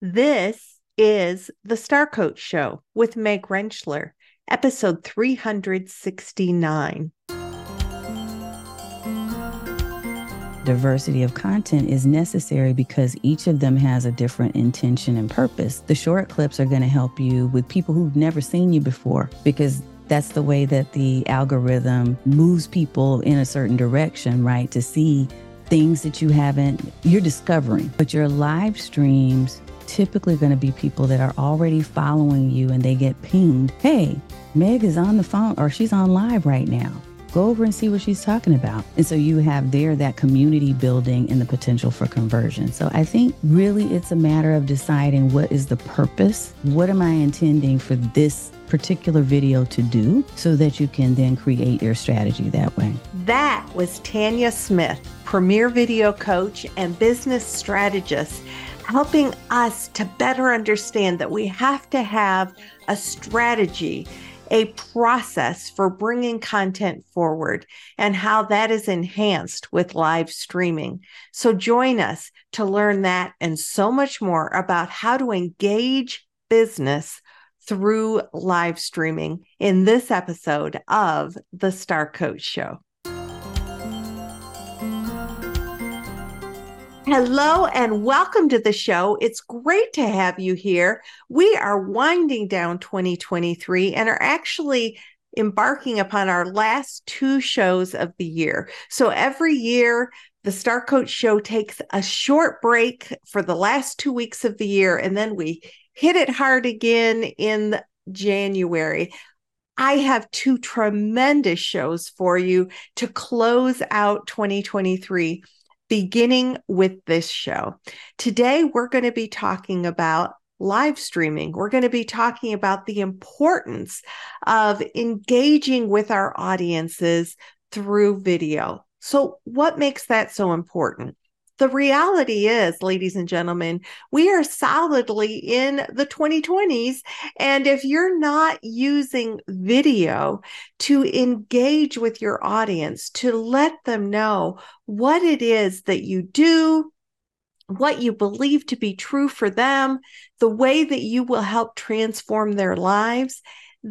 This is the Star Coach Show with Meg Rentschler, episode 369. Diversity of content is necessary because each of them has a different intention and purpose. The short clips are going to help you with people who've never seen you before because that's the way that the algorithm moves people in a certain direction, right? To see things that you haven't, you're discovering. But your live streams typically going to be people that are already following you and they get pinged. Hey, Meg is on the phone or she's on live right now. Go over and see what she's talking about. And so you have there that community building and the potential for conversion. So I think really it's a matter of deciding what is the purpose? What am I intending for this particular video to do so that you can then create your strategy that way. That was Tanya Smith, premier video coach and business strategist helping us to better understand that we have to have a strategy, a process for bringing content forward, and how that is enhanced with live streaming. So join us to learn that and so much more about how to engage business through live streaming in this episode of the Star Coach Show. Hello and welcome to the show. It's great to have you here. We are winding down 2023 and are actually embarking upon our last two shows of the year. So every year, the Star Coach Show takes a short break for the last two weeks of the year, and then we hit it hard again in January. I have two tremendous shows for you to close out 2023 beginning with this show. Today, we're going to be talking about live streaming. We're going to be talking about the importance of engaging with our audiences through video. So, what makes that so important? The reality is, ladies and gentlemen, we are solidly in the 2020s. And if you're not using video to engage with your audience, to let them know what it is that you do, what you believe to be true for them, the way that you will help transform their lives,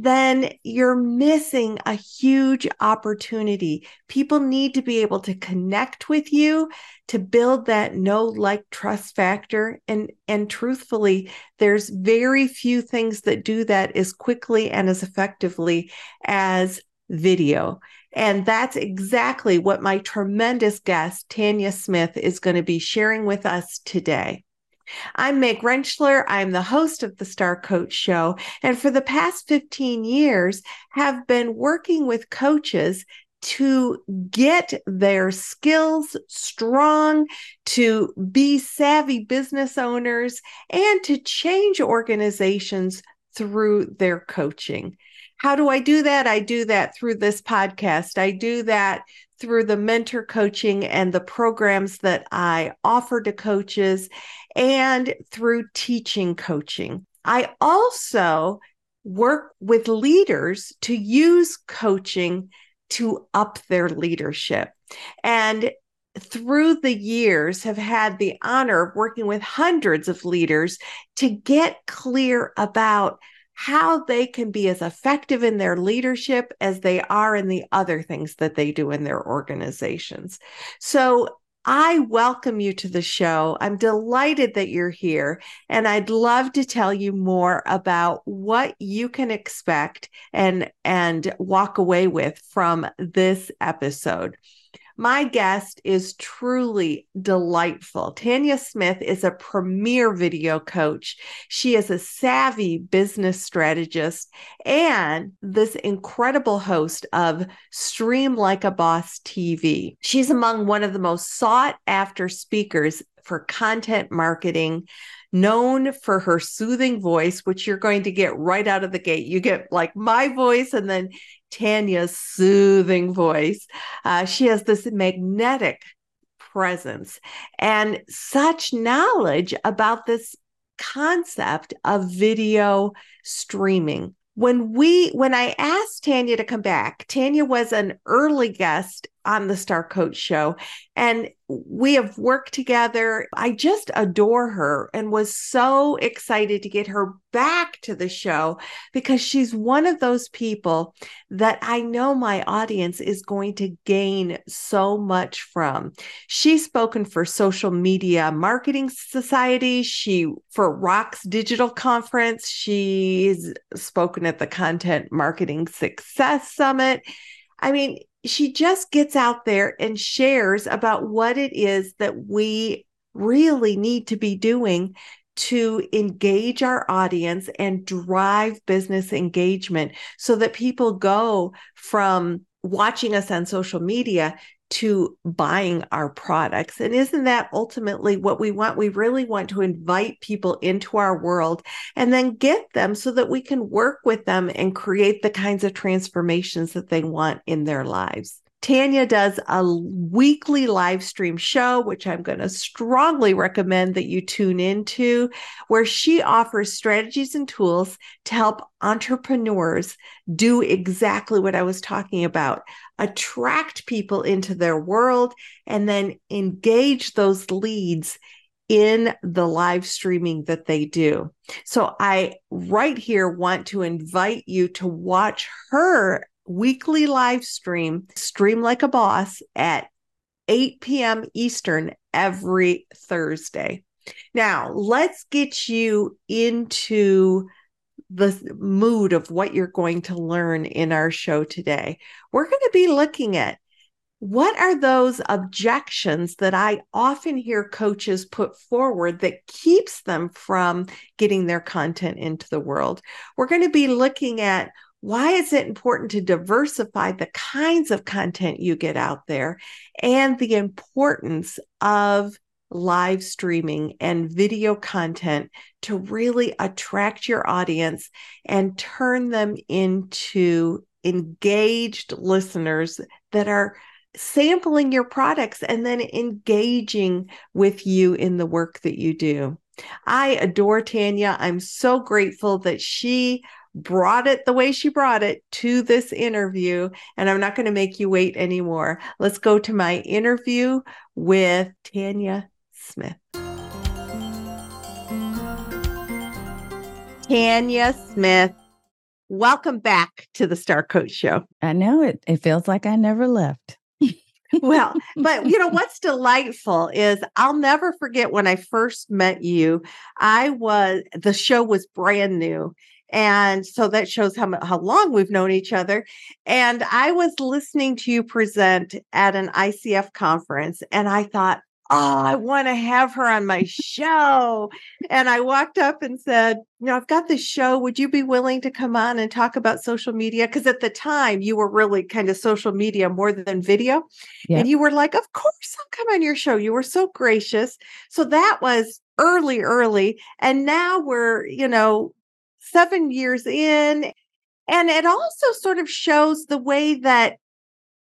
then you're missing a huge opportunity. People need to be able to connect with you to build that know like trust factor and and truthfully there's very few things that do that as quickly and as effectively as video. And that's exactly what my tremendous guest Tanya Smith is going to be sharing with us today. I'm Meg Rentschler. I'm the host of the Star Coach Show, and for the past 15 years have been working with coaches to get their skills strong, to be savvy business owners, and to change organizations through their coaching. How do I do that? I do that through this podcast. I do that through the mentor coaching and the programs that I offer to coaches and through teaching coaching. I also work with leaders to use coaching to up their leadership. And through the years have had the honor of working with hundreds of leaders to get clear about how they can be as effective in their leadership as they are in the other things that they do in their organizations. So I welcome you to the show. I'm delighted that you're here, and I'd love to tell you more about what you can expect and and walk away with from this episode. My guest is truly delightful. Tanya Smith is a premier video coach. She is a savvy business strategist and this incredible host of Stream Like a Boss TV. She's among one of the most sought after speakers for content marketing known for her soothing voice, which you're going to get right out of the gate. You get like my voice and then Tanya's soothing voice. Uh, she has this magnetic presence and such knowledge about this concept of video streaming. When we when I asked Tanya to come back, Tanya was an early guest on the Star Coach show. And we have worked together. I just adore her and was so excited to get her back to the show because she's one of those people that I know my audience is going to gain so much from. She's spoken for Social Media Marketing Society, she for Rocks Digital Conference, she's spoken at the Content Marketing Success Summit. I mean, she just gets out there and shares about what it is that we really need to be doing to engage our audience and drive business engagement so that people go from watching us on social media to buying our products. And isn't that ultimately what we want? We really want to invite people into our world and then get them so that we can work with them and create the kinds of transformations that they want in their lives. Tanya does a weekly live stream show, which I'm going to strongly recommend that you tune into, where she offers strategies and tools to help entrepreneurs do exactly what I was talking about attract people into their world and then engage those leads in the live streaming that they do. So I right here want to invite you to watch her weekly live stream, Stream Like a Boss, at 8 p.m. Eastern every Thursday. Now, let's get you into the mood of what you're going to learn in our show today. We're going to be looking at what are those objections that I often hear coaches put forward that keeps them from getting their content into the world? We're going to be looking at why is it important to diversify the kinds of content you get out there and the importance of live streaming and video content to really attract your audience and turn them into engaged listeners that are sampling your products and then engaging with you in the work that you do. I adore Tanya. I'm so grateful that she brought it the way she brought it to this interview. And I'm not going to make you wait anymore. Let's go to my interview with Tanya Smith. Tanya Smith, welcome back to the Star Coach Show. I know it. It feels like I never left. well, but you know what's delightful is I'll never forget when I first met you. I was the show was brand new and so that shows how how long we've known each other. And I was listening to you present at an ICF conference, and I thought, oh, I want to have her on my show. And I walked up and said, you know, I've got this show. Would you be willing to come on and talk about social media? Because at the time you were really kind of social media more than video. And you were like, of course, I'll come on your show. You were so gracious. So that was early, early. And now we're, you know, seven years in. And it also sort of shows the way that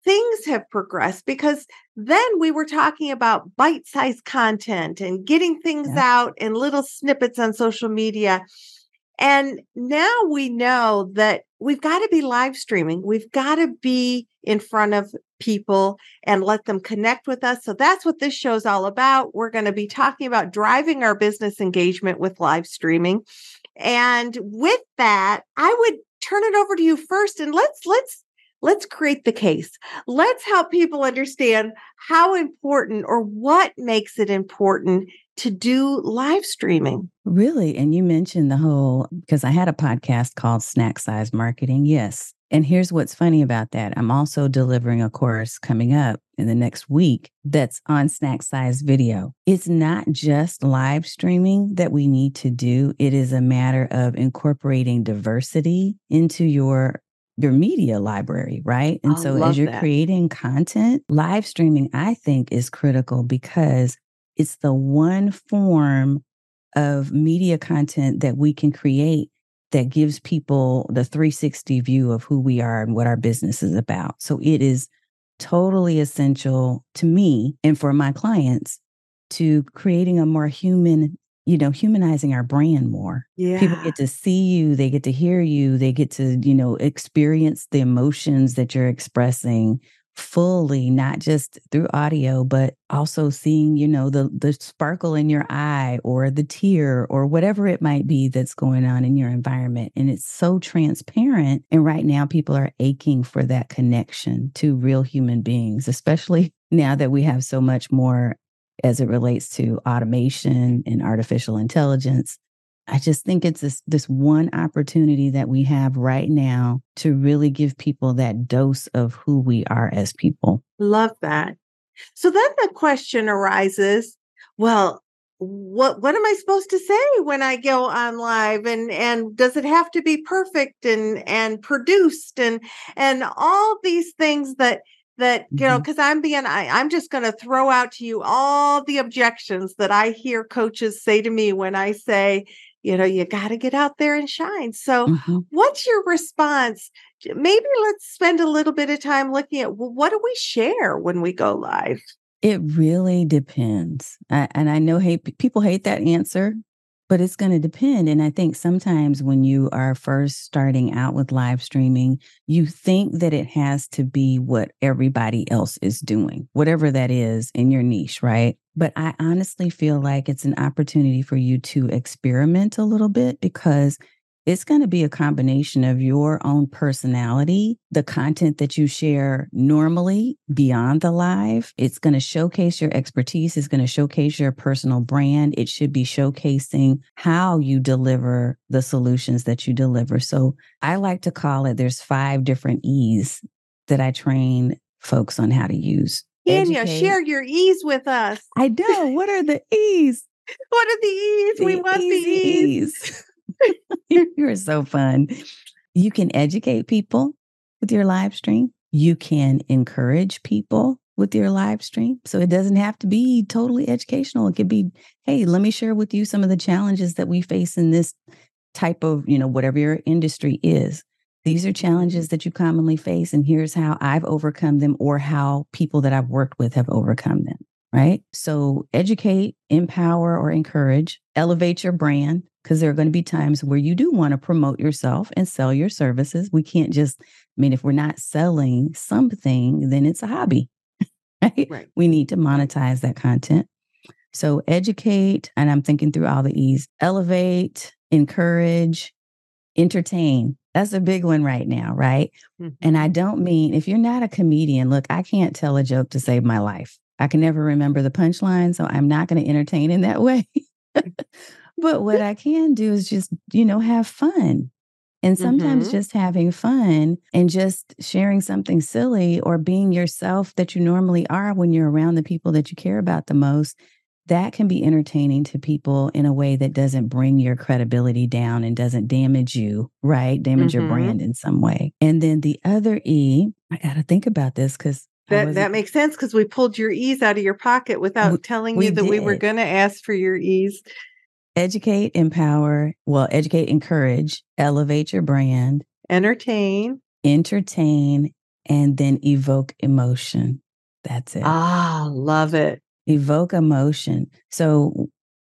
things have progressed because then we were talking about bite sized content and getting things yeah. out in little snippets on social media. And now we know that we've got to be live streaming. We've got to be in front of people and let them connect with us. So that's what this show is all about. We're going to be talking about driving our business engagement with live streaming. And with that, I would turn it over to you first and let's let's let's create the case. Let's help people understand how important or what makes it important to do live streaming. Really? And you mentioned the whole because I had a podcast called Snack Size Marketing. Yes. And here's what's funny about that. I'm also delivering a course coming up in the next week that's on snack size video. It's not just live streaming that we need to do. It is a matter of incorporating diversity into your your media library, right? And I so as you're that. creating content, live streaming I think is critical because it's the one form of media content that we can create that gives people the 360 view of who we are and what our business is about. So it is totally essential to me and for my clients to creating a more human, you know, humanizing our brand more. Yeah. People get to see you, they get to hear you, they get to, you know, experience the emotions that you're expressing fully, not just through audio, but also seeing, you know, the the sparkle in your eye or the tear or whatever it might be that's going on in your environment. And it's so transparent. And right now people are aching for that connection to real human beings, especially now that we have so much more as it relates to automation and artificial intelligence. I just think it's this this one opportunity that we have right now to really give people that dose of who we are as people. Love that. So then the question arises, well, what what am I supposed to say when I go on live and and does it have to be perfect and and produced and and all these things that that you know because mm-hmm. i'm being I, i'm just going to throw out to you all the objections that i hear coaches say to me when i say you know you got to get out there and shine. So mm-hmm. what's your response? Maybe let's spend a little bit of time looking at well, what do we share when we go live? It really depends I, and i know hate people hate that answer but it's going to depend and i think sometimes when you are first starting out with live streaming you think that it has to be what everybody else is doing whatever that is in your niche right? But I honestly feel like it's an opportunity for you to experiment a little bit because it's going to be a combination of your own personality, the content that you share normally beyond the live. It's going to showcase your expertise, it's going to showcase your personal brand. It should be showcasing how you deliver the solutions that you deliver. So I like to call it there's five different E's that I train folks on how to use. Tanya, educate. share your E's with us. I know. What are the E's? what are the E's? The we want the E's. you are so fun. You can educate people with your live stream. You can encourage people with your live stream. So it doesn't have to be totally educational. It could be, hey, let me share with you some of the challenges that we face in this type of, you know, whatever your industry is. These are challenges that you commonly face, and here's how I've overcome them or how people that I've worked with have overcome them. Right. So educate, empower, or encourage, elevate your brand, because there are going to be times where you do want to promote yourself and sell your services. We can't just, I mean, if we're not selling something, then it's a hobby. Right? right. We need to monetize that content. So educate, and I'm thinking through all the E's elevate, encourage, entertain. That's a big one right now, right? Mm-hmm. And I don't mean if you're not a comedian, look, I can't tell a joke to save my life. I can never remember the punchline, so I'm not going to entertain in that way. But what I can do is just, you know, have fun. And sometimes mm-hmm. just having fun and just sharing something silly or being yourself that you normally are when you're around the people that you care about the most, that can be entertaining to people in a way that doesn't bring your credibility down and doesn't damage you, right? Damage mm-hmm. your brand in some way. And then the other E, I got to think about this because that that makes sense because we pulled your E's out of your pocket without we, telling you that did. we were going to ask for your E's educate, empower, well, educate, encourage, elevate your brand, entertain, entertain, and then evoke emotion. That's it. Ah, love it. Evoke emotion. So,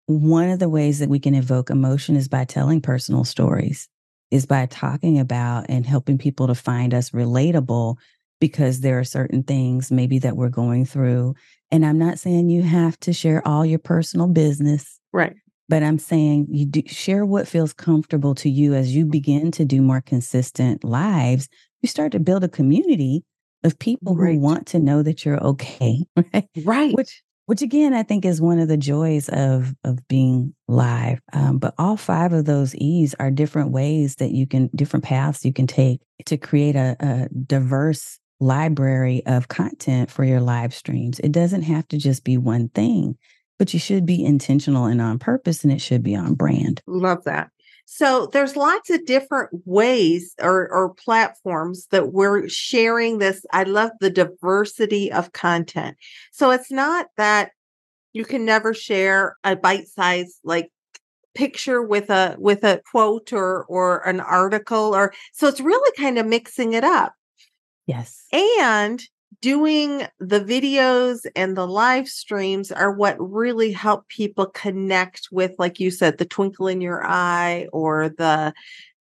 one of the ways that we can evoke emotion is by telling personal stories, is by talking about and helping people to find us relatable because there are certain things maybe that we're going through. And I'm not saying you have to share all your personal business. Right. But I'm saying you do share what feels comfortable to you as you begin to do more consistent lives. You start to build a community of people right. who want to know that you're okay. Right. Right. Which which again I think is one of the joys of of being live. Um, but all five of those E's are different ways that you can different paths you can take to create a, a diverse library of content for your live streams. It doesn't have to just be one thing but you should be intentional and on purpose and it should be on brand. Love that. So there's lots of different ways or, or platforms that we're sharing this. I love the diversity of content. So it's not that you can never share a bite size like picture with a with a quote or or an article or so it's really kind of mixing it up. Yes. And doing the videos and the live streams are what really help people connect with like you said the twinkle in your eye or the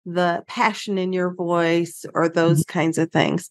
the passion in your voice or those mm-hmm. kinds of things.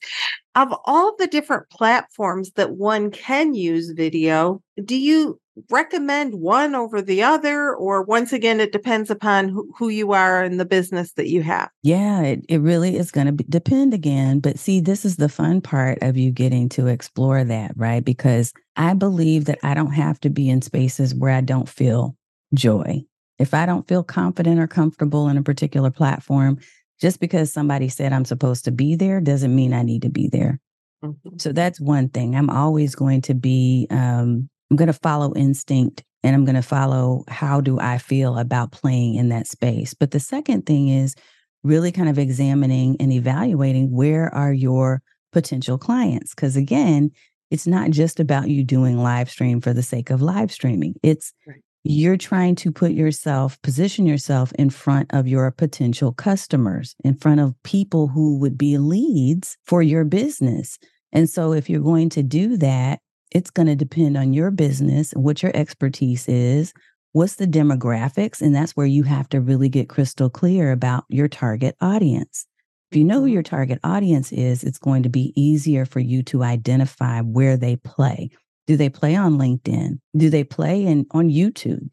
Of all the different platforms that one can use video, do you recommend one over the other or once again it depends upon who, who you are and the business that you have? Yeah it, it really is going to depend again but see this is the fun part of you getting to explore that right? Because i believe that i don't have to be in spaces where i don't feel joy. If i don't feel confident or comfortable in a particular platform just because somebody said i'm supposed to be there doesn't mean i need to be there. Mm-hmm. so that's one thing. I'm always going to be um, I'm going to follow instinct and I'm going to follow how do I feel about playing in that space. But the second thing is really kind of examining and evaluating where are your potential clients because again, it's not just about you doing live stream for the sake of live streaming. It's right. you're trying to put yourself, position yourself in front of your potential customers, in front of people who would be leads for your business. And so if you're going to do that, it's going to depend on your business, what your expertise is, what's the demographics, and that's where you have to really get crystal clear about your target audience. If you know who mm-hmm. your target audience is, it's going to be easier for you to identify where they play. Do they play on LinkedIn? Do they play in on YouTube?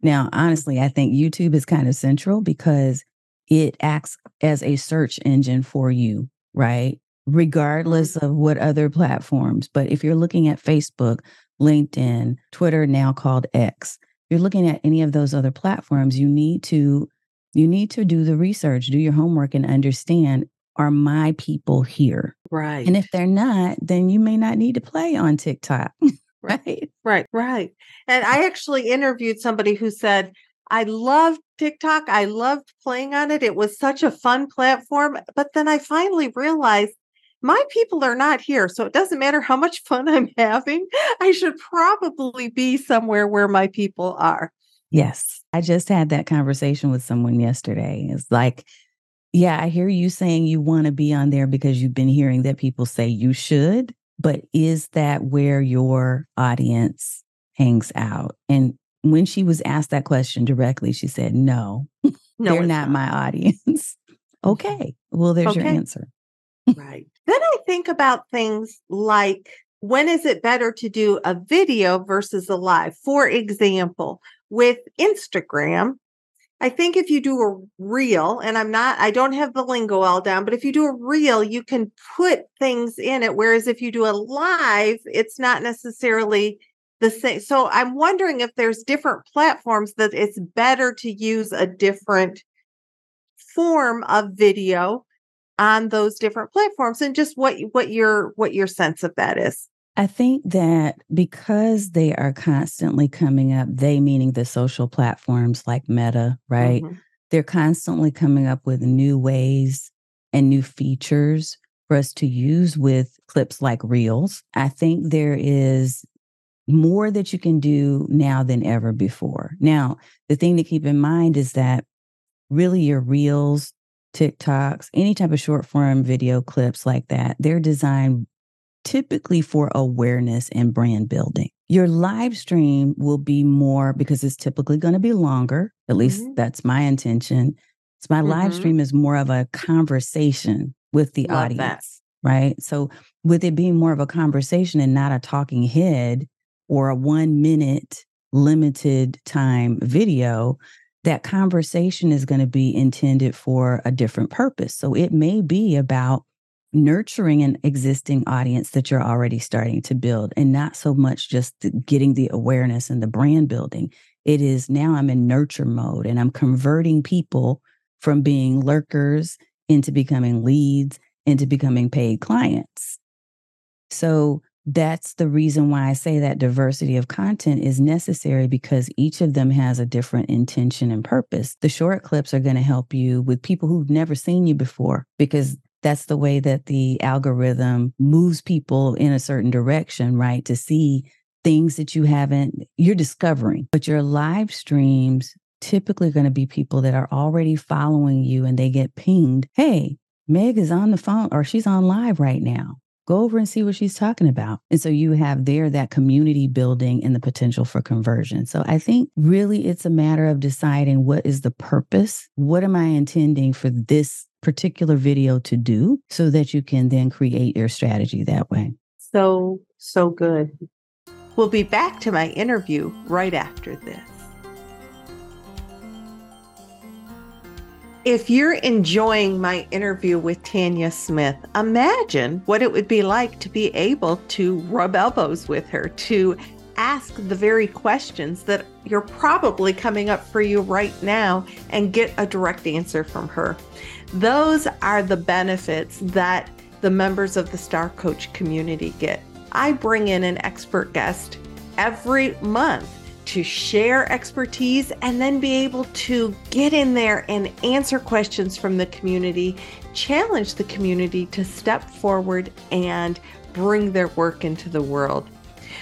Now, honestly, I think YouTube is kind of central because it acts as a search engine for you, right? Regardless of what other platforms. But if you're looking at Facebook, LinkedIn, Twitter, now called X, you're looking at any of those other platforms, you need to you need to do the research, do your homework and understand are my people here? Right. And if they're not, then you may not need to play on TikTok. right. Right, right. And I actually interviewed somebody who said, I loved TikTok. I loved playing on it. It was such a fun platform. But then I finally realized my people are not here. So it doesn't matter how much fun I'm having. I should probably be somewhere where my people are. Yes. I just had that conversation with someone yesterday. It's like, yeah, I hear you saying you want to be on there because you've been hearing that people say you should, but is that where your audience hangs out? And when she was asked that question directly, she said, no, no they're not, not, my audience. Okay. Well, there's okay. your answer. Right. Then I think about things like when is it better to do a video versus a live? For example, with Instagram, I think if you do a reel, and I'm not, I don't have the lingo all down, but if you do a reel, you can put things in it. Whereas if you do a live, it's not necessarily the same. So I'm wondering if there's different platforms that it's better to use a different form of video on those different platforms and just what what your what your sense of that is I think that because they are constantly coming up, they meaning the social platforms like Meta, right? Mm-hmm. They're constantly coming up with new ways and new features for us to use with clips like Reels. I think there is more that you can do now than ever before. Now, the thing to keep in mind is that really your Reels TikToks, any type of short form video clips like that, they're designed typically for awareness and brand building. Your live stream will be more because it's typically going to be longer. At mm-hmm. least that's my intention. So my mm-hmm. live stream is more of a conversation with the Love audience, that. right? So with it being more of a conversation and not a talking head or a 1 minute limited time video, that conversation is going to be intended for a different purpose. So it may be about nurturing an existing audience that you're already starting to build and not so much just getting the awareness and the brand building. It is now I'm in nurture mode and I'm converting people from being lurkers into becoming leads, into becoming paid clients. So that's the reason why I say that diversity of content is necessary because each of them has a different intention and purpose. The short clips are going to help you with people who've never seen you before because that's the way that the algorithm moves people in a certain direction, right? To see things that you haven't, you're discovering. But your live streams typically going to be people that are already following you and they get pinged. Hey, Meg is on the phone or she's on live right now go over and see what she's talking about. And so you have there that community building and the potential for conversion. So I think really it's a matter of deciding what is the purpose? What am I intending for this particular video to do so that you can then create your strategy that way? So, so good. We'll be back to my interview right after this. If you're enjoying my interview with Tanya Smith, imagine what it would be like to be able to rub elbows with her, to ask the very questions that you're probably coming up for you right now and get a direct answer from her. Those are the benefits that the members of the Star Coach community get. I bring in an expert guest every month to share expertise and then be able to get in there and answer questions from the community, challenge the community to step forward and bring their work into the world.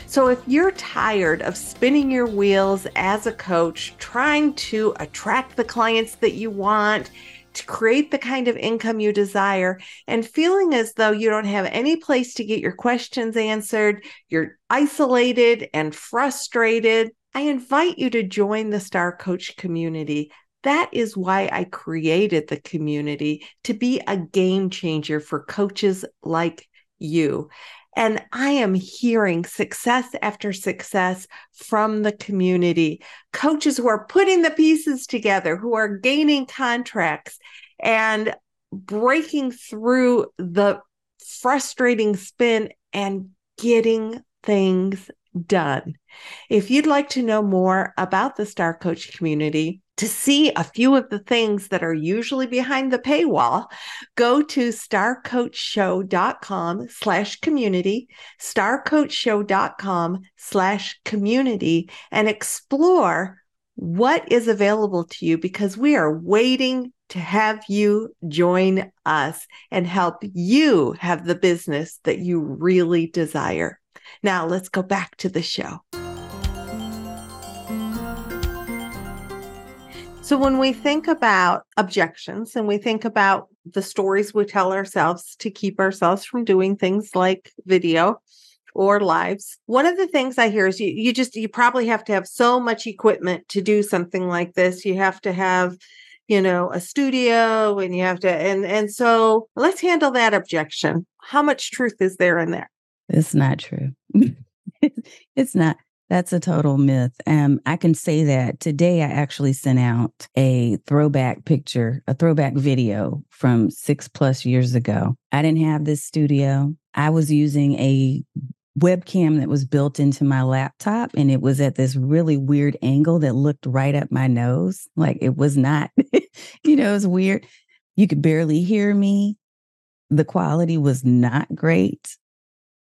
So, if you're tired of spinning your wheels as a coach, trying to attract the clients that you want, to create the kind of income you desire and feeling as though you don't have any place to get your questions answered, you're isolated and frustrated, I invite you to join the Star Coach community. That is why I created the community to be a game changer for coaches like you. And I am hearing success after success from the community. Coaches who are putting the pieces together, who are gaining contracts and breaking through the frustrating spin and getting things done. If you'd like to know more about the Star Coach community, to see a few of the things that are usually behind the paywall, go to starcoachshow.com slash community, starcoachshow.com slash community, and explore what is available to you because we are waiting to have you join us and help you have the business that you really desire. Now let's go back to the show. So, when we think about objections and we think about the stories we tell ourselves to keep ourselves from doing things like video or lives, one of the things I hear is you, you just, you probably have to have so much equipment to do something like this. You have to have, you know, a studio and you have to, and, and so let's handle that objection. How much truth is there in that? It's not true. it's not. That's a total myth. Um, I can say that today I actually sent out a throwback picture, a throwback video from six plus years ago. I didn't have this studio. I was using a webcam that was built into my laptop and it was at this really weird angle that looked right up my nose. Like it was not, you know, it was weird. You could barely hear me. The quality was not great.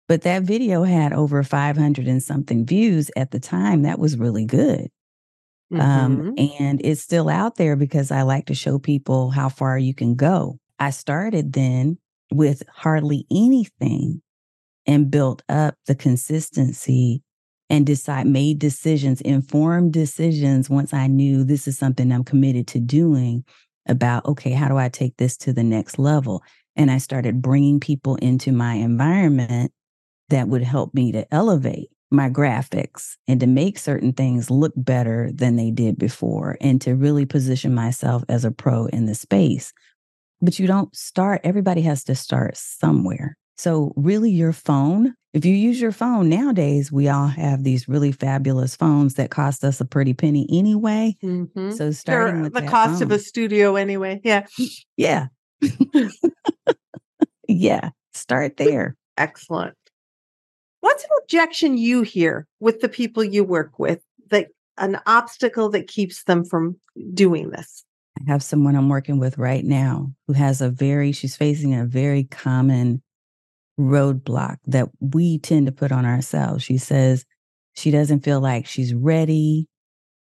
But that video had over 500 and something views at the time. That was really good. Um, mm-hmm. Um, and it's still out there because I like to show people how far you can go. I started then with hardly anything and built up the consistency and decide made decisions, informed decisions once I knew this is something I'm committed to doing about okay, how do I take this to the next level? And I started bringing people into my environment that would help me to elevate my graphics and to make certain things look better than they did before and to really position myself as a pro in the space. But you don't start, everybody has to start somewhere. So, really, your phone, if you use your phone nowadays, we all have these really fabulous phones that cost us a pretty penny anyway. Mm-hmm. So, starting with the cost phone, of a studio anyway. Yeah. Yeah. yeah. Start there. Excellent. What's an objection you hear with the people you work with that an obstacle that keeps them from doing this? I have someone I'm working with right now who has a very, she's facing a very common roadblock that we tend to put on ourselves. She says she doesn't feel like she's ready.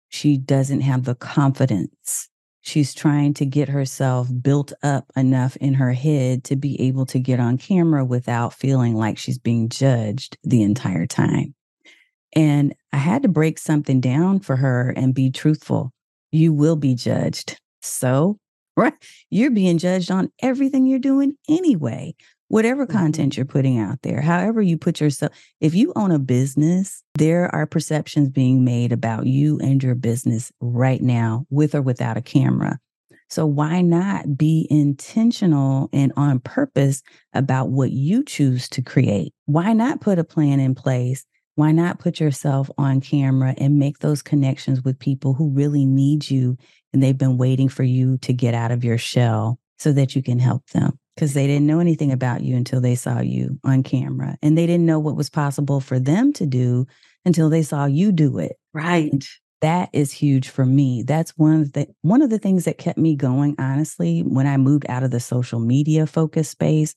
She doesn't have the confidence she's trying to get herself built up enough in her head to be able to get on camera without feeling like she's being judged the entire time. And I had to break something down for her and be truthful. You will be judged. So, right, you're being judged on everything you're doing anyway. Whatever mm-hmm. content you're putting out there, however you put yourself, if you own a business, there are perceptions being made about you and your business right now, with or without a camera. So why not be intentional and on purpose about what you choose to create? Why not put a plan in place? Why not put yourself on camera and make those connections with people who really need you and they've been waiting for you to get out of your shell so that you can help them? Because they didn't know anything about you until they saw you on camera. And they didn't know what was possible for them to do until they saw you do it. Right. And that is huge for me. That's one of the one of the things that kept me going, honestly, when I moved out of the social media focus space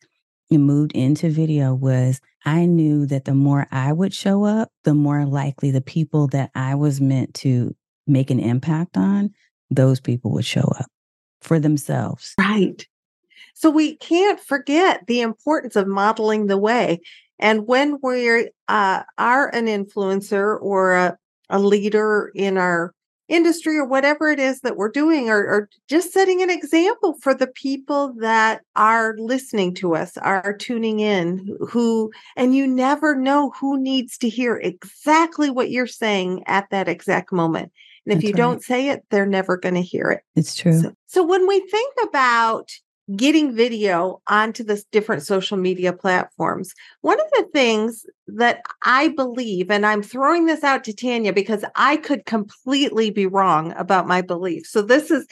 and moved into video was I knew that the more I would show up, the more likely the people that I was meant to make an impact on, those people would show up for themselves. Right. So we can't forget the importance of modeling the way. And when we uh, are an influencer or a, a, leader in our industry or whatever it is that we're doing, or, or just setting an example for the people that are listening to us, are tuning in, who, and you never know who needs to hear exactly what you're saying at that exact moment. And if That's you right. don't say it, they're never going to hear it. It's true. So, so when we think about getting video onto the different social media platforms. One of the things that I believe, and I'm throwing this out to Tanya because I could completely be wrong about my belief. So this is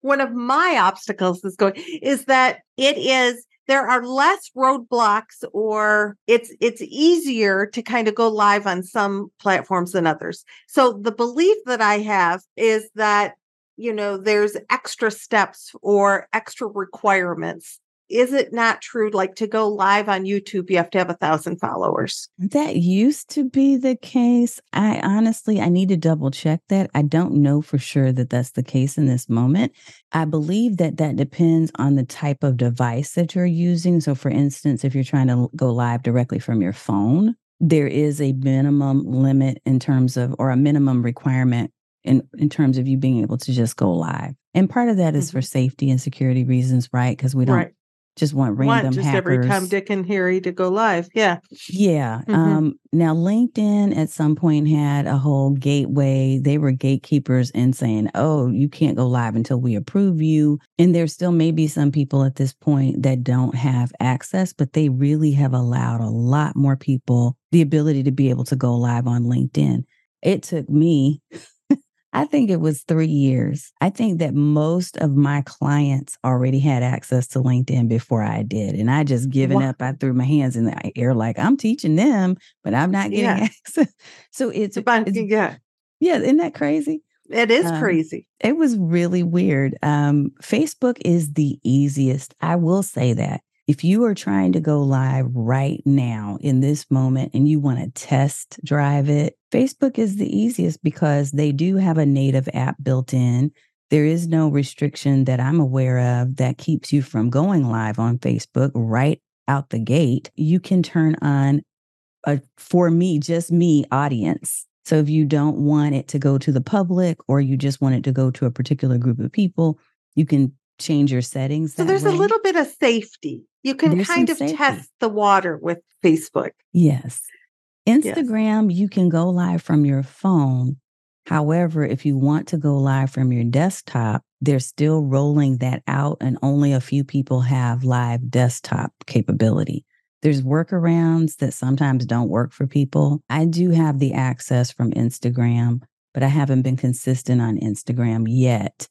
one of my obstacles is going is that it is there are less roadblocks or it's it's easier to kind of go live on some platforms than others. So the belief that I have is that you know, there's extra steps or extra requirements. Is it not true? Like to go live on YouTube, you have to have a thousand followers. That used to be the case. I honestly, I need to double check that. I don't know for sure that that's the case in this moment. I believe that that depends on the type of device that you're using. So, for instance, if you're trying to go live directly from your phone, there is a minimum limit in terms of, or a minimum requirement in in terms of you being able to just go live. And part of that is mm-hmm. for safety and security reasons, right? Because we don't right. just want random want just hackers. every time Dick and Harry to go live. Yeah. Yeah. Mm-hmm. Um, now LinkedIn at some point had a whole gateway. They were gatekeepers in saying, "Oh, you can't go live until we approve you." And there still may be some people at this point that don't have access, but they really have allowed a lot more people the ability to be able to go live on LinkedIn. It took me I think it was three years. I think that most of my clients already had access to LinkedIn before I did. And I just given wow. up. I threw my hands in the air like I'm teaching them, but I'm not getting yeah. access. So it's, about, it's yeah. Yeah, isn't that crazy? It is um, crazy. It was really weird. Um, Facebook is the easiest. I will say that. If you are trying to go live right now in this moment and you want to test drive it, Facebook is the easiest because they do have a native app built in. There is no restriction that I'm aware of that keeps you from going live on Facebook right out the gate. You can turn on a for me, just me audience. So if you don't want it to go to the public or you just want it to go to a particular group of people, you can change your settings. So there's way. a little bit of safety. You can there's kind of safety. test the water with Facebook. Yes. Instagram, yes. you can go live from your phone. However, if you want to go live from your desktop, they're still rolling that out, and only a few people have live desktop capability. There's workarounds that sometimes don't work for people. I do have the access from Instagram, but I haven't been consistent on Instagram yet.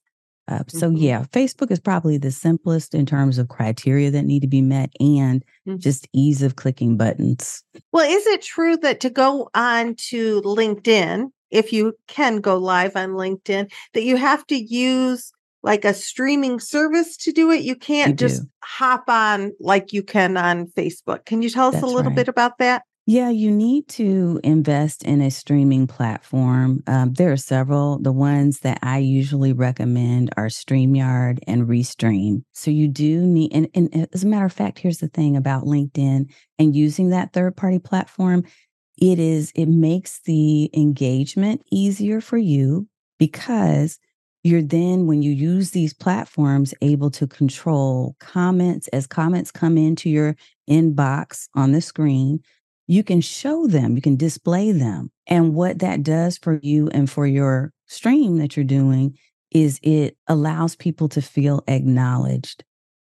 Uh, so mm-hmm. yeah, Facebook is probably the simplest in terms of criteria that need to be met and mm-hmm. just ease of clicking buttons. Well, is it true that to go on to LinkedIn, if you can go live on LinkedIn, that you have to use like a streaming service to do it? You can't you just hop on like you can on Facebook. Can you tell us That's a little right. bit about that? Yeah, you need to invest in a streaming platform. Um, there are several. The ones that I usually recommend are StreamYard and Restream. So you do need, and, and as a matter of fact, here's the thing about LinkedIn and using that third party platform it is, it makes the engagement easier for you because you're then, when you use these platforms, able to control comments as comments come into your inbox on the screen. You can show them, you can display them. And what that does for you and for your stream that you're doing is it allows people to feel acknowledged.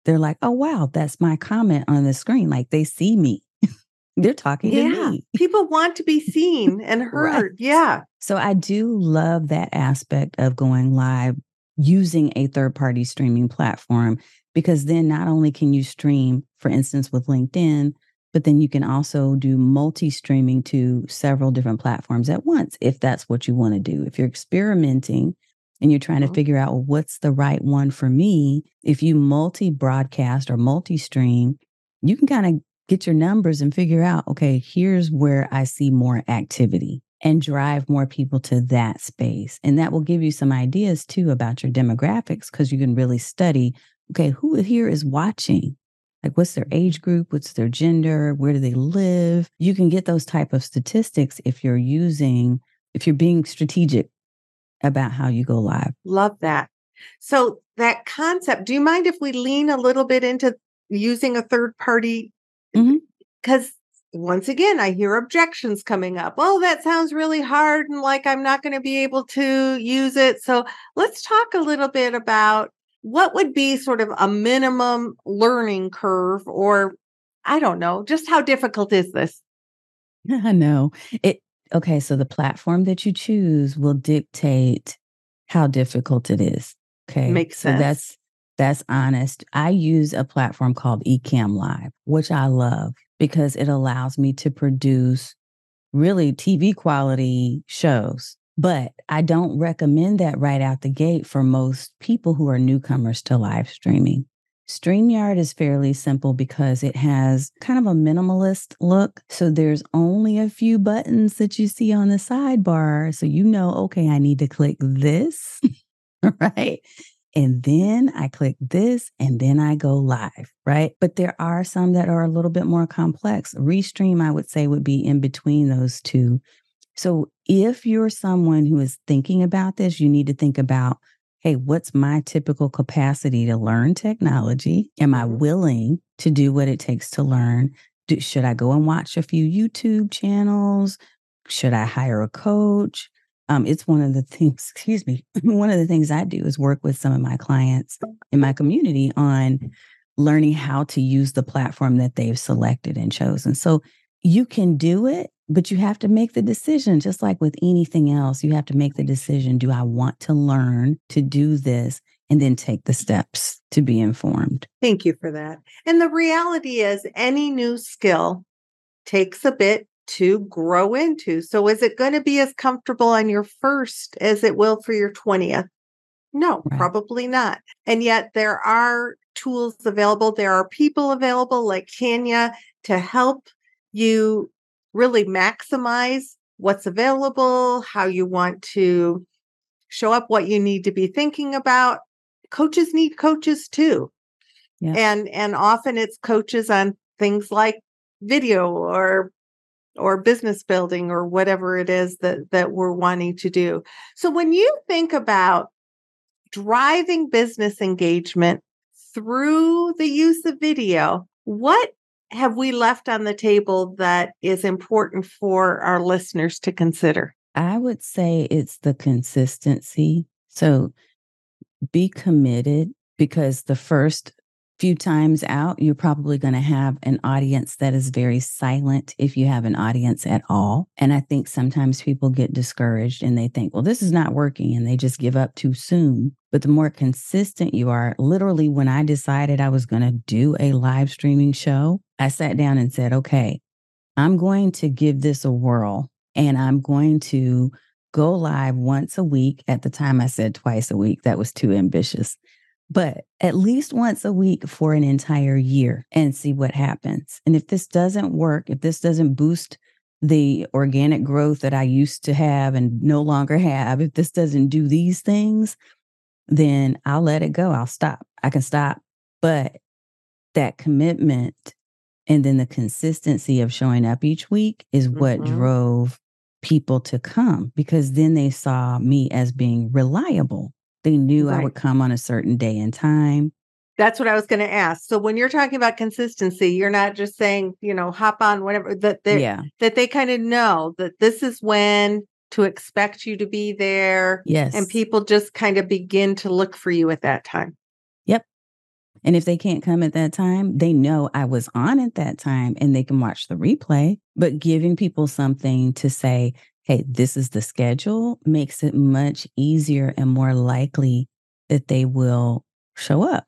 They're like, oh, wow, that's my comment on the screen. Like they see me. They're talking yeah. to me. People want to be seen and heard. right. Yeah. So I do love that aspect of going live using a third party streaming platform because then not only can you stream, for instance, with LinkedIn, but then you can also do multi streaming to several different platforms at once if that's what you want to do. If you're experimenting and you're trying to mm-hmm. figure out well, what's the right one for me, if you multi broadcast or multi stream, you can kind of get your numbers and figure out, okay, here's where I see more activity and drive more people to that space. And that will give you some ideas too about your demographics because you can really study, okay, who here is watching? Like what's their age group? What's their gender? Where do they live? You can get those type of statistics if you're using, if you're being strategic about how you go live. Love that. So that concept, do you mind if we lean a little bit into using a third party because mm-hmm. once again, I hear objections coming up. Oh, that sounds really hard and like I'm not going to be able to use it. So let's talk a little bit about what would be sort of a minimum learning curve or I don't know, just how difficult is this? I know. It okay, so the platform that you choose will dictate how difficult it is. Okay. Makes sense. So that's that's honest. I use a platform called Ecamm Live, which I love because it allows me to produce really TV quality shows. But I don't recommend that right out the gate for most people who are newcomers to live streaming. StreamYard is fairly simple because it has kind of a minimalist look. So there's only a few buttons that you see on the sidebar. So you know, okay, I need to click this, right? and then I click this and then I go live, right? But there are some that are a little bit more complex. Restream, I would say, would be in between those two. So if you're someone who is thinking about this, you need to think about hey, what's my typical capacity to learn technology? Am I mm-hmm. willing to do what it takes to learn? Do, should I go and watch a few YouTube channels? Should I hire a coach? Um, it's one of the things, excuse me, one of the things I do is work with some of my clients in my community on learning how to use the platform that they've selected and chosen. So you can do it, but you have to make the decision, just like with anything else. You have to make the decision do I want to learn to do this? And then take the steps to be informed. Thank you for that. And the reality is, any new skill takes a bit to grow into. So is it going to be as comfortable on your first as it will for your 20th? No, right. probably not. And yet there are tools available. There are people available like Tanya to help you really maximize what's available, how you want to show up, what you need to be thinking about. Coaches need coaches too. Yeah. And and often it's coaches on things like video or or business building or whatever it is that that we're wanting to do. So when you think about driving business engagement through the use of video, what have we left on the table that is important for our listeners to consider? I would say it's the consistency. So be committed because the first few times out, you're probably going to have an audience that is very silent if you have an audience at all. And I think sometimes people get discouraged and they think, well, this is not working and they just give up too soon. But the more consistent you are, literally, when I decided I was going to do a live streaming show, I sat down and said, okay, I'm going to give this a whirl and I'm going to go live once a week. At the time, I said twice a week. That was too ambitious but at least once a week for an entire year and see what happens. And if this doesn't work, if this doesn't boost the organic growth that I used to have and no longer have, if this doesn't do these things, then I'll let it go. I'll stop. I can stop. But that commitment and then the consistency of showing up each week is what mm-hmm. drove people to come because then they saw me as being reliable They knew Right. I would come on a certain day and time. That's what I was going to ask. So when you're talking about consistency, you're not just saying, you know, hop on whatever that they yeah. that they kind of know that this is when to expect you to be there Yes. and people just kind of begin to look for you at that time. Yep. And if they can't come at that time, they know I was on at that time and they can watch the replay. But giving people something to say, hey, this is the schedule makes it much easier and more likely that they will show up.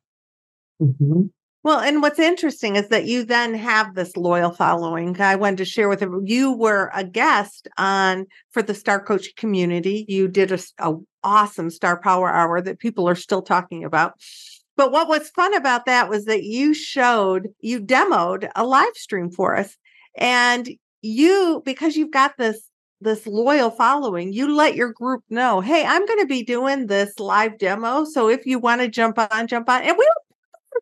Mm-hmm. Well, and what's interesting is that you then have this loyal following. I wanted to share with you, You were a guest on for the Star Coach community. You did a, a awesome Star Power Hour that people are still talking about. But what was fun about that was that you showed, you demoed a live stream for us, and you because you've got this this loyal following, you let your group know, hey, I'm going to be doing this live demo. So if you want to jump on, jump on, and we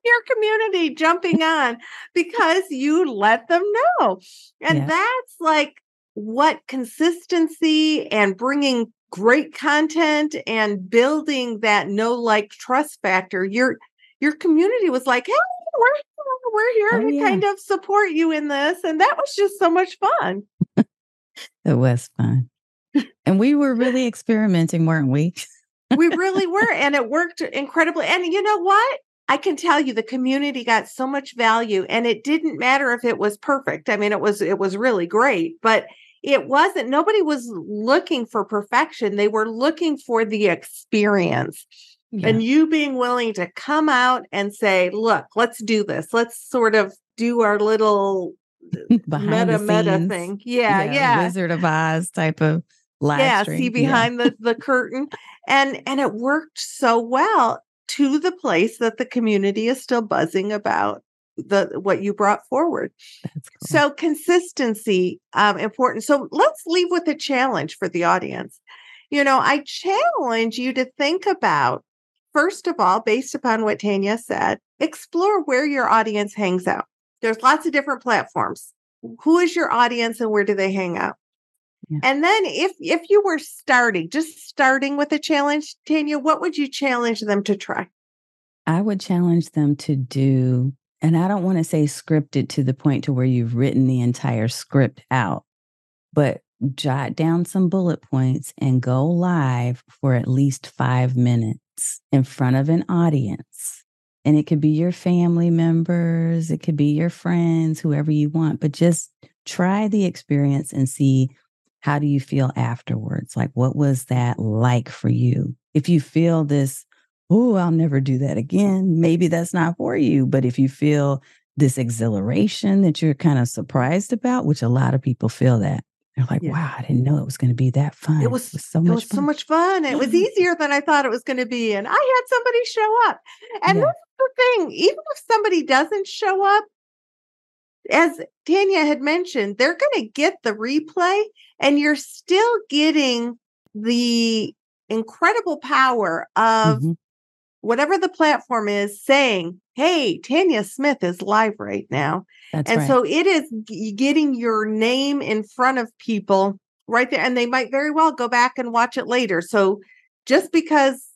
your community jumping on because you let them know. And that's like what consistency and bringing great content and building that no like trust factor. Your your community was like, "Hey, we're we're here Oh, to yeah. kind of support you in this." And that was just so much fun. It was fun. and we were really experimenting, weren't we? we really were and it worked incredibly and you know what i can tell you the community got so much value and it didn't matter if it was perfect i mean it was it was really great but it wasn't nobody was looking for perfection they were looking for the experience and you being willing to come out and say look let's do this let's sort of do our little Behind meta meta thing. Yeah yeah Wizard of Oz type of live yeah stream. see behind the the curtain. And and it worked so well to the place that the community is still buzzing about the what you brought forward. Cool. so consistency um important. So let's leave with a challenge for the audience. You know i challenge you to think about first of all based upon what tanya said explore where your audience hangs out there's lots of different platforms who is your audience and where do they hang out Yeah. and then if if you were starting just starting with a challenge tanya what would you challenge them to try I would challenge them to do, and I don't want to say scripted to the point to where you've written the entire script out, but jot down some bullet points and go live for at least five minutes in front of an audience. And it could be your family members, it could be your friends, whoever you want, but just try the experience and see how do you feel afterwards? Like, what was that like for you? If you feel this oh, I'll never do that again. Maybe that's not for you. But if you feel this exhilaration that you're kind of surprised about, which a lot of people feel that, they're like, Yeah. wow, I didn't know it was going to be that fun. it was, so it much was so fun. much fun it was mm-hmm. easier than i thought it was going to be and i had somebody show up and Yeah. The thing even if somebody doesn't show up as tanya had mentioned they're going to get the replay and you're still getting the incredible power of Mhm. whatever the platform is saying hey tanya smith is live right now That's and right. so it is getting your name in front of people right there. And they might very well go back and watch it later. So just because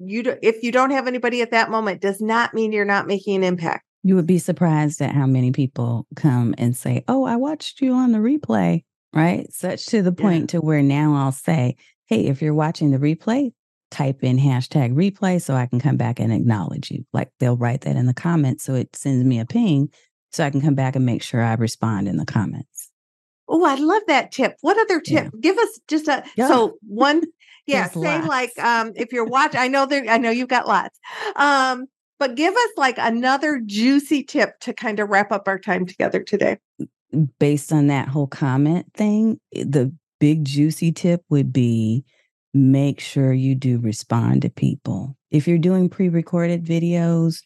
you, do, if you don't have anybody at that moment, does not mean you're not making an impact. you would be surprised at how many people come and say, oh, I watched you on the replay, right? Such to the Yeah. point to where now I'll say, hey, if you're watching the replay, type in hashtag replay so I can come back and acknowledge you. Like they'll write that in the comments. So it sends me a ping so I can come back and make sure I respond in the comments. Oh, I love that tip. What other Yeah. tip? Give us just a Yeah. so one. Yeah, There's say lots. like um if you're watching, I know there, I know you've got lots. Um, but give us like another juicy tip to kind of wrap up our time together today. Based on that whole comment thing, the big juicy tip would be make sure you do respond to people. If you're doing pre recorded videos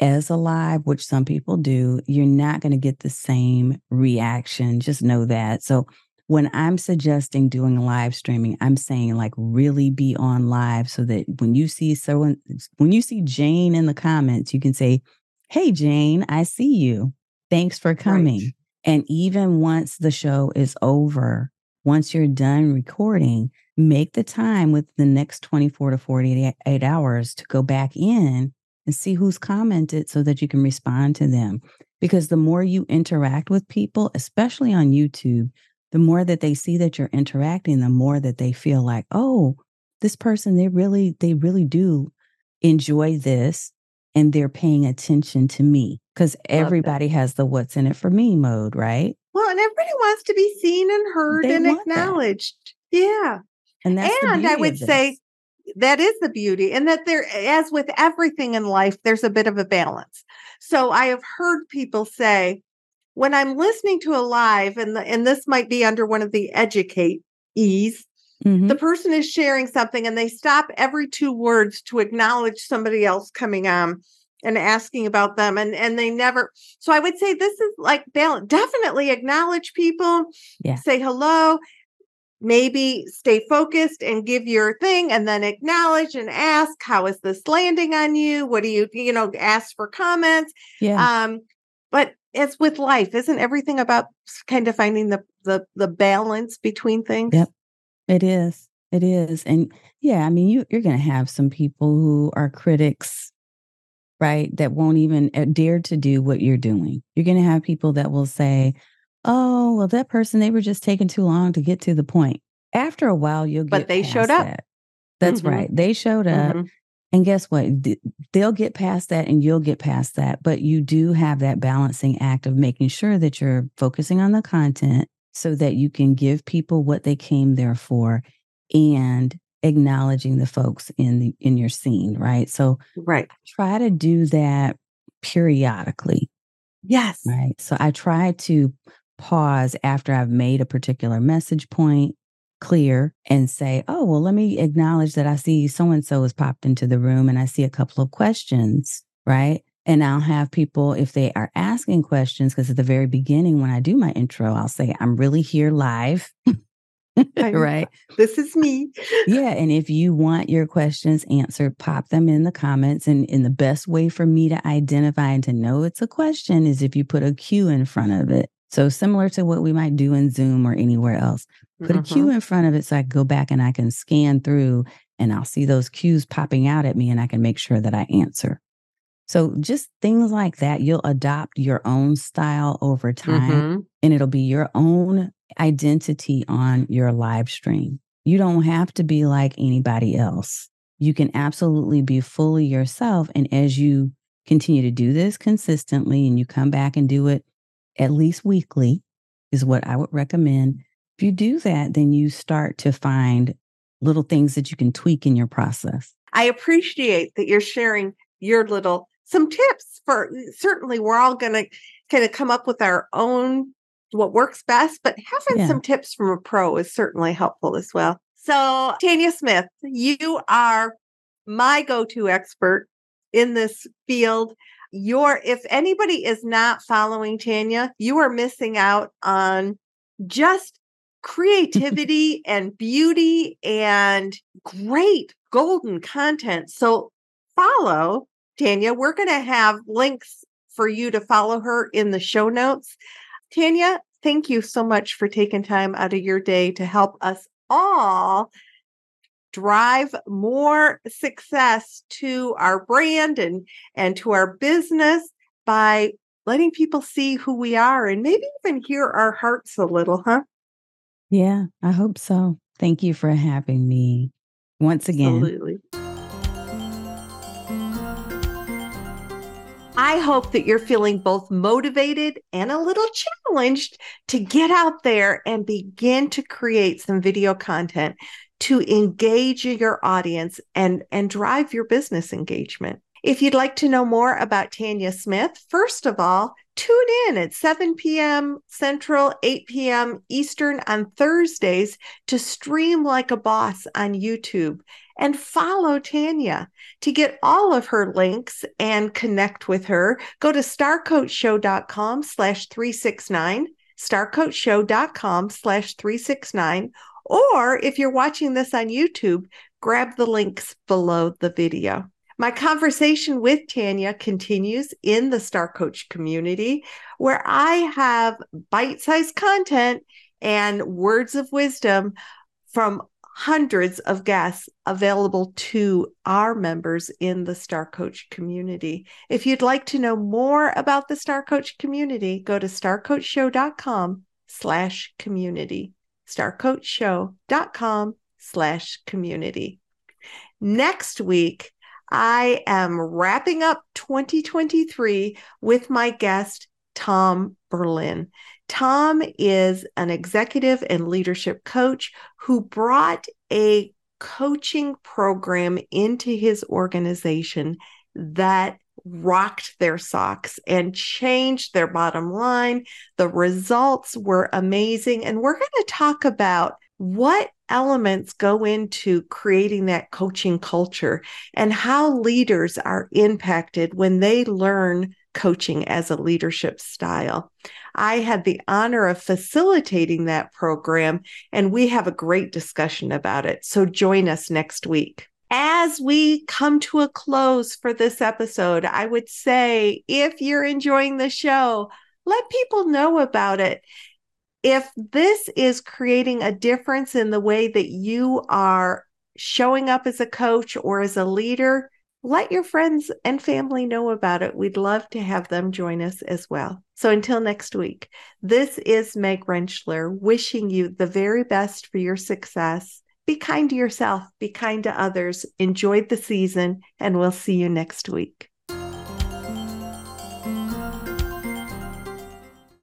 as a live, which some people do, you're not going to get the same reaction. Just know that. So when I'm suggesting doing live streaming, I'm saying like really be on live so that when you see someone, when you see Jane in the comments, you can say, Hey, Jane, I see you. Thanks for coming. And even once the show is over, once you're done recording, make the time with the next 24 to 48 hours to go back in and see who's commented so that you can respond to them. Because the more you interact with people, especially on YouTube, the more that they see that you're interacting, the more that they feel like, oh, this person, they really, they really do enjoy this and they're paying attention to me because everybody has the what's in it for me mode, right? Well, and everybody wants to be seen and heard they and acknowledged. That. Yeah. And that's and I would say that is the beauty and that there as with everything in life there's a bit of a balance. So I have heard people say when I'm listening to a live and the, and this might be under one of the educate E's Mm-hmm. The person is sharing something and they stop every two words to acknowledge somebody else coming on and asking about them and and they never so i would say this is like balance definitely acknowledge people yeah. say hello maybe stay focused and give your thing and then acknowledge and ask how is this landing on you what do you you know ask for comments yeah um but it's with life isn't everything about kind of finding the the the balance between things yep it is. It is. And yeah, I mean, you, you're going to have some people who are critics, right? That won't even uh, dare to do what you're doing. You're going to have people that will say, oh, well, that person, they were just taking too long to get to the point. After a while, you'll get But they showed up. That. That's mm-hmm. right. They showed up. Mm-hmm. And guess what? They'll get past that and you'll get past that. But you do have that balancing act of making sure that you're focusing on the content so that you can give people what they came there for and acknowledging the folks in the in your scene right so right try to do that periodically yes right so i try to pause after i've made a particular message point clear and say oh well let me acknowledge that i see so and so has popped into the room and i see a couple of questions right and I'll have people, if they are asking questions, because at the very beginning, when I do my intro, I'll say, I'm really here live. right. This is me. yeah. And if you want your questions answered, pop them in the comments. And in the best way for me to identify and to know it's a question is if you put a Q in front of it. So similar to what we might do in Zoom or anywhere else. Put mm-hmm. a mm-hmm. in front of it so I can go back and I can scan through and I'll see those cues popping out at me and I can make sure that I answer. So just things like that, you'll adopt your own style over time mm-hmm. and it'll be your own identity on your live stream. You don't have to be like anybody else. You can absolutely be fully yourself. And as you continue to do this consistently and you come back and do it at least weekly, is what I would recommend. If you do that, then you start to find little things that you can tweak in your process. I appreciate that you're sharing your little some tips for eh, certainly we're all going to kind of come up with our own what works best, but having yeah. some tips from a pro is certainly helpful as well. So, Tanya Smith, you are my go-to expert in this field. Your if anybody is not following Tanya, you are missing out on just creativity and beauty and great golden content. So follow Tanya. We're going to have links for you to follow her in the show notes. Tanya, thank you so much for taking time out of your day to help us all drive more success to our brand and and to our business by letting people see who we are and maybe even hear our hearts a little, huh? Yeah, I hope so. Thank you for having me once again. Absolutely. I hope that you're feeling both motivated and a little challenged to get out there and begin to create some video content to engage your audience and, and drive your business engagement. If you'd like to know more about Tanya Smith, first of all, tune in at 7 p.m. Central, 8 p.m. Eastern on Thursdays to stream like a boss on YouTube and follow Tanya. To get all of her links and connect with her, go to starcoachshow.com slash 369, starcoachshow.com slash 369, or if you're watching this on YouTube, grab the links below the video. My conversation with Tanya continues in the Star Coach community, where I have bite sized content and words of wisdom from hundreds of guests available to our members in the Star Coach community. If you'd like to know more about the Star Coach community, go to starcoachshow.com slash community. starcoachshow.com slash community. Next week, I am wrapping up 2023 with my guest, Tom Berlin. Tom is an executive and leadership coach who brought a coaching program into his organization that rocked their socks and changed their bottom line. The results were amazing. And we're going to talk about what elements go into creating that coaching culture and how leaders are impacted when they learn coaching as a leadership style. I had the honor of facilitating that program, and we have a great discussion about it. So join us next week. As we come to a close for this episode, I would say if you're enjoying the show, let people know about it. If this is creating a difference in the way that you are showing up as a coach or as a leader, let your friends and family know about it. We'd love to have them join us as well. So until next week, this is Meg Rentschler wishing you the very best for your success. Be kind to yourself, be kind to others, enjoy the season, and we'll see you next week.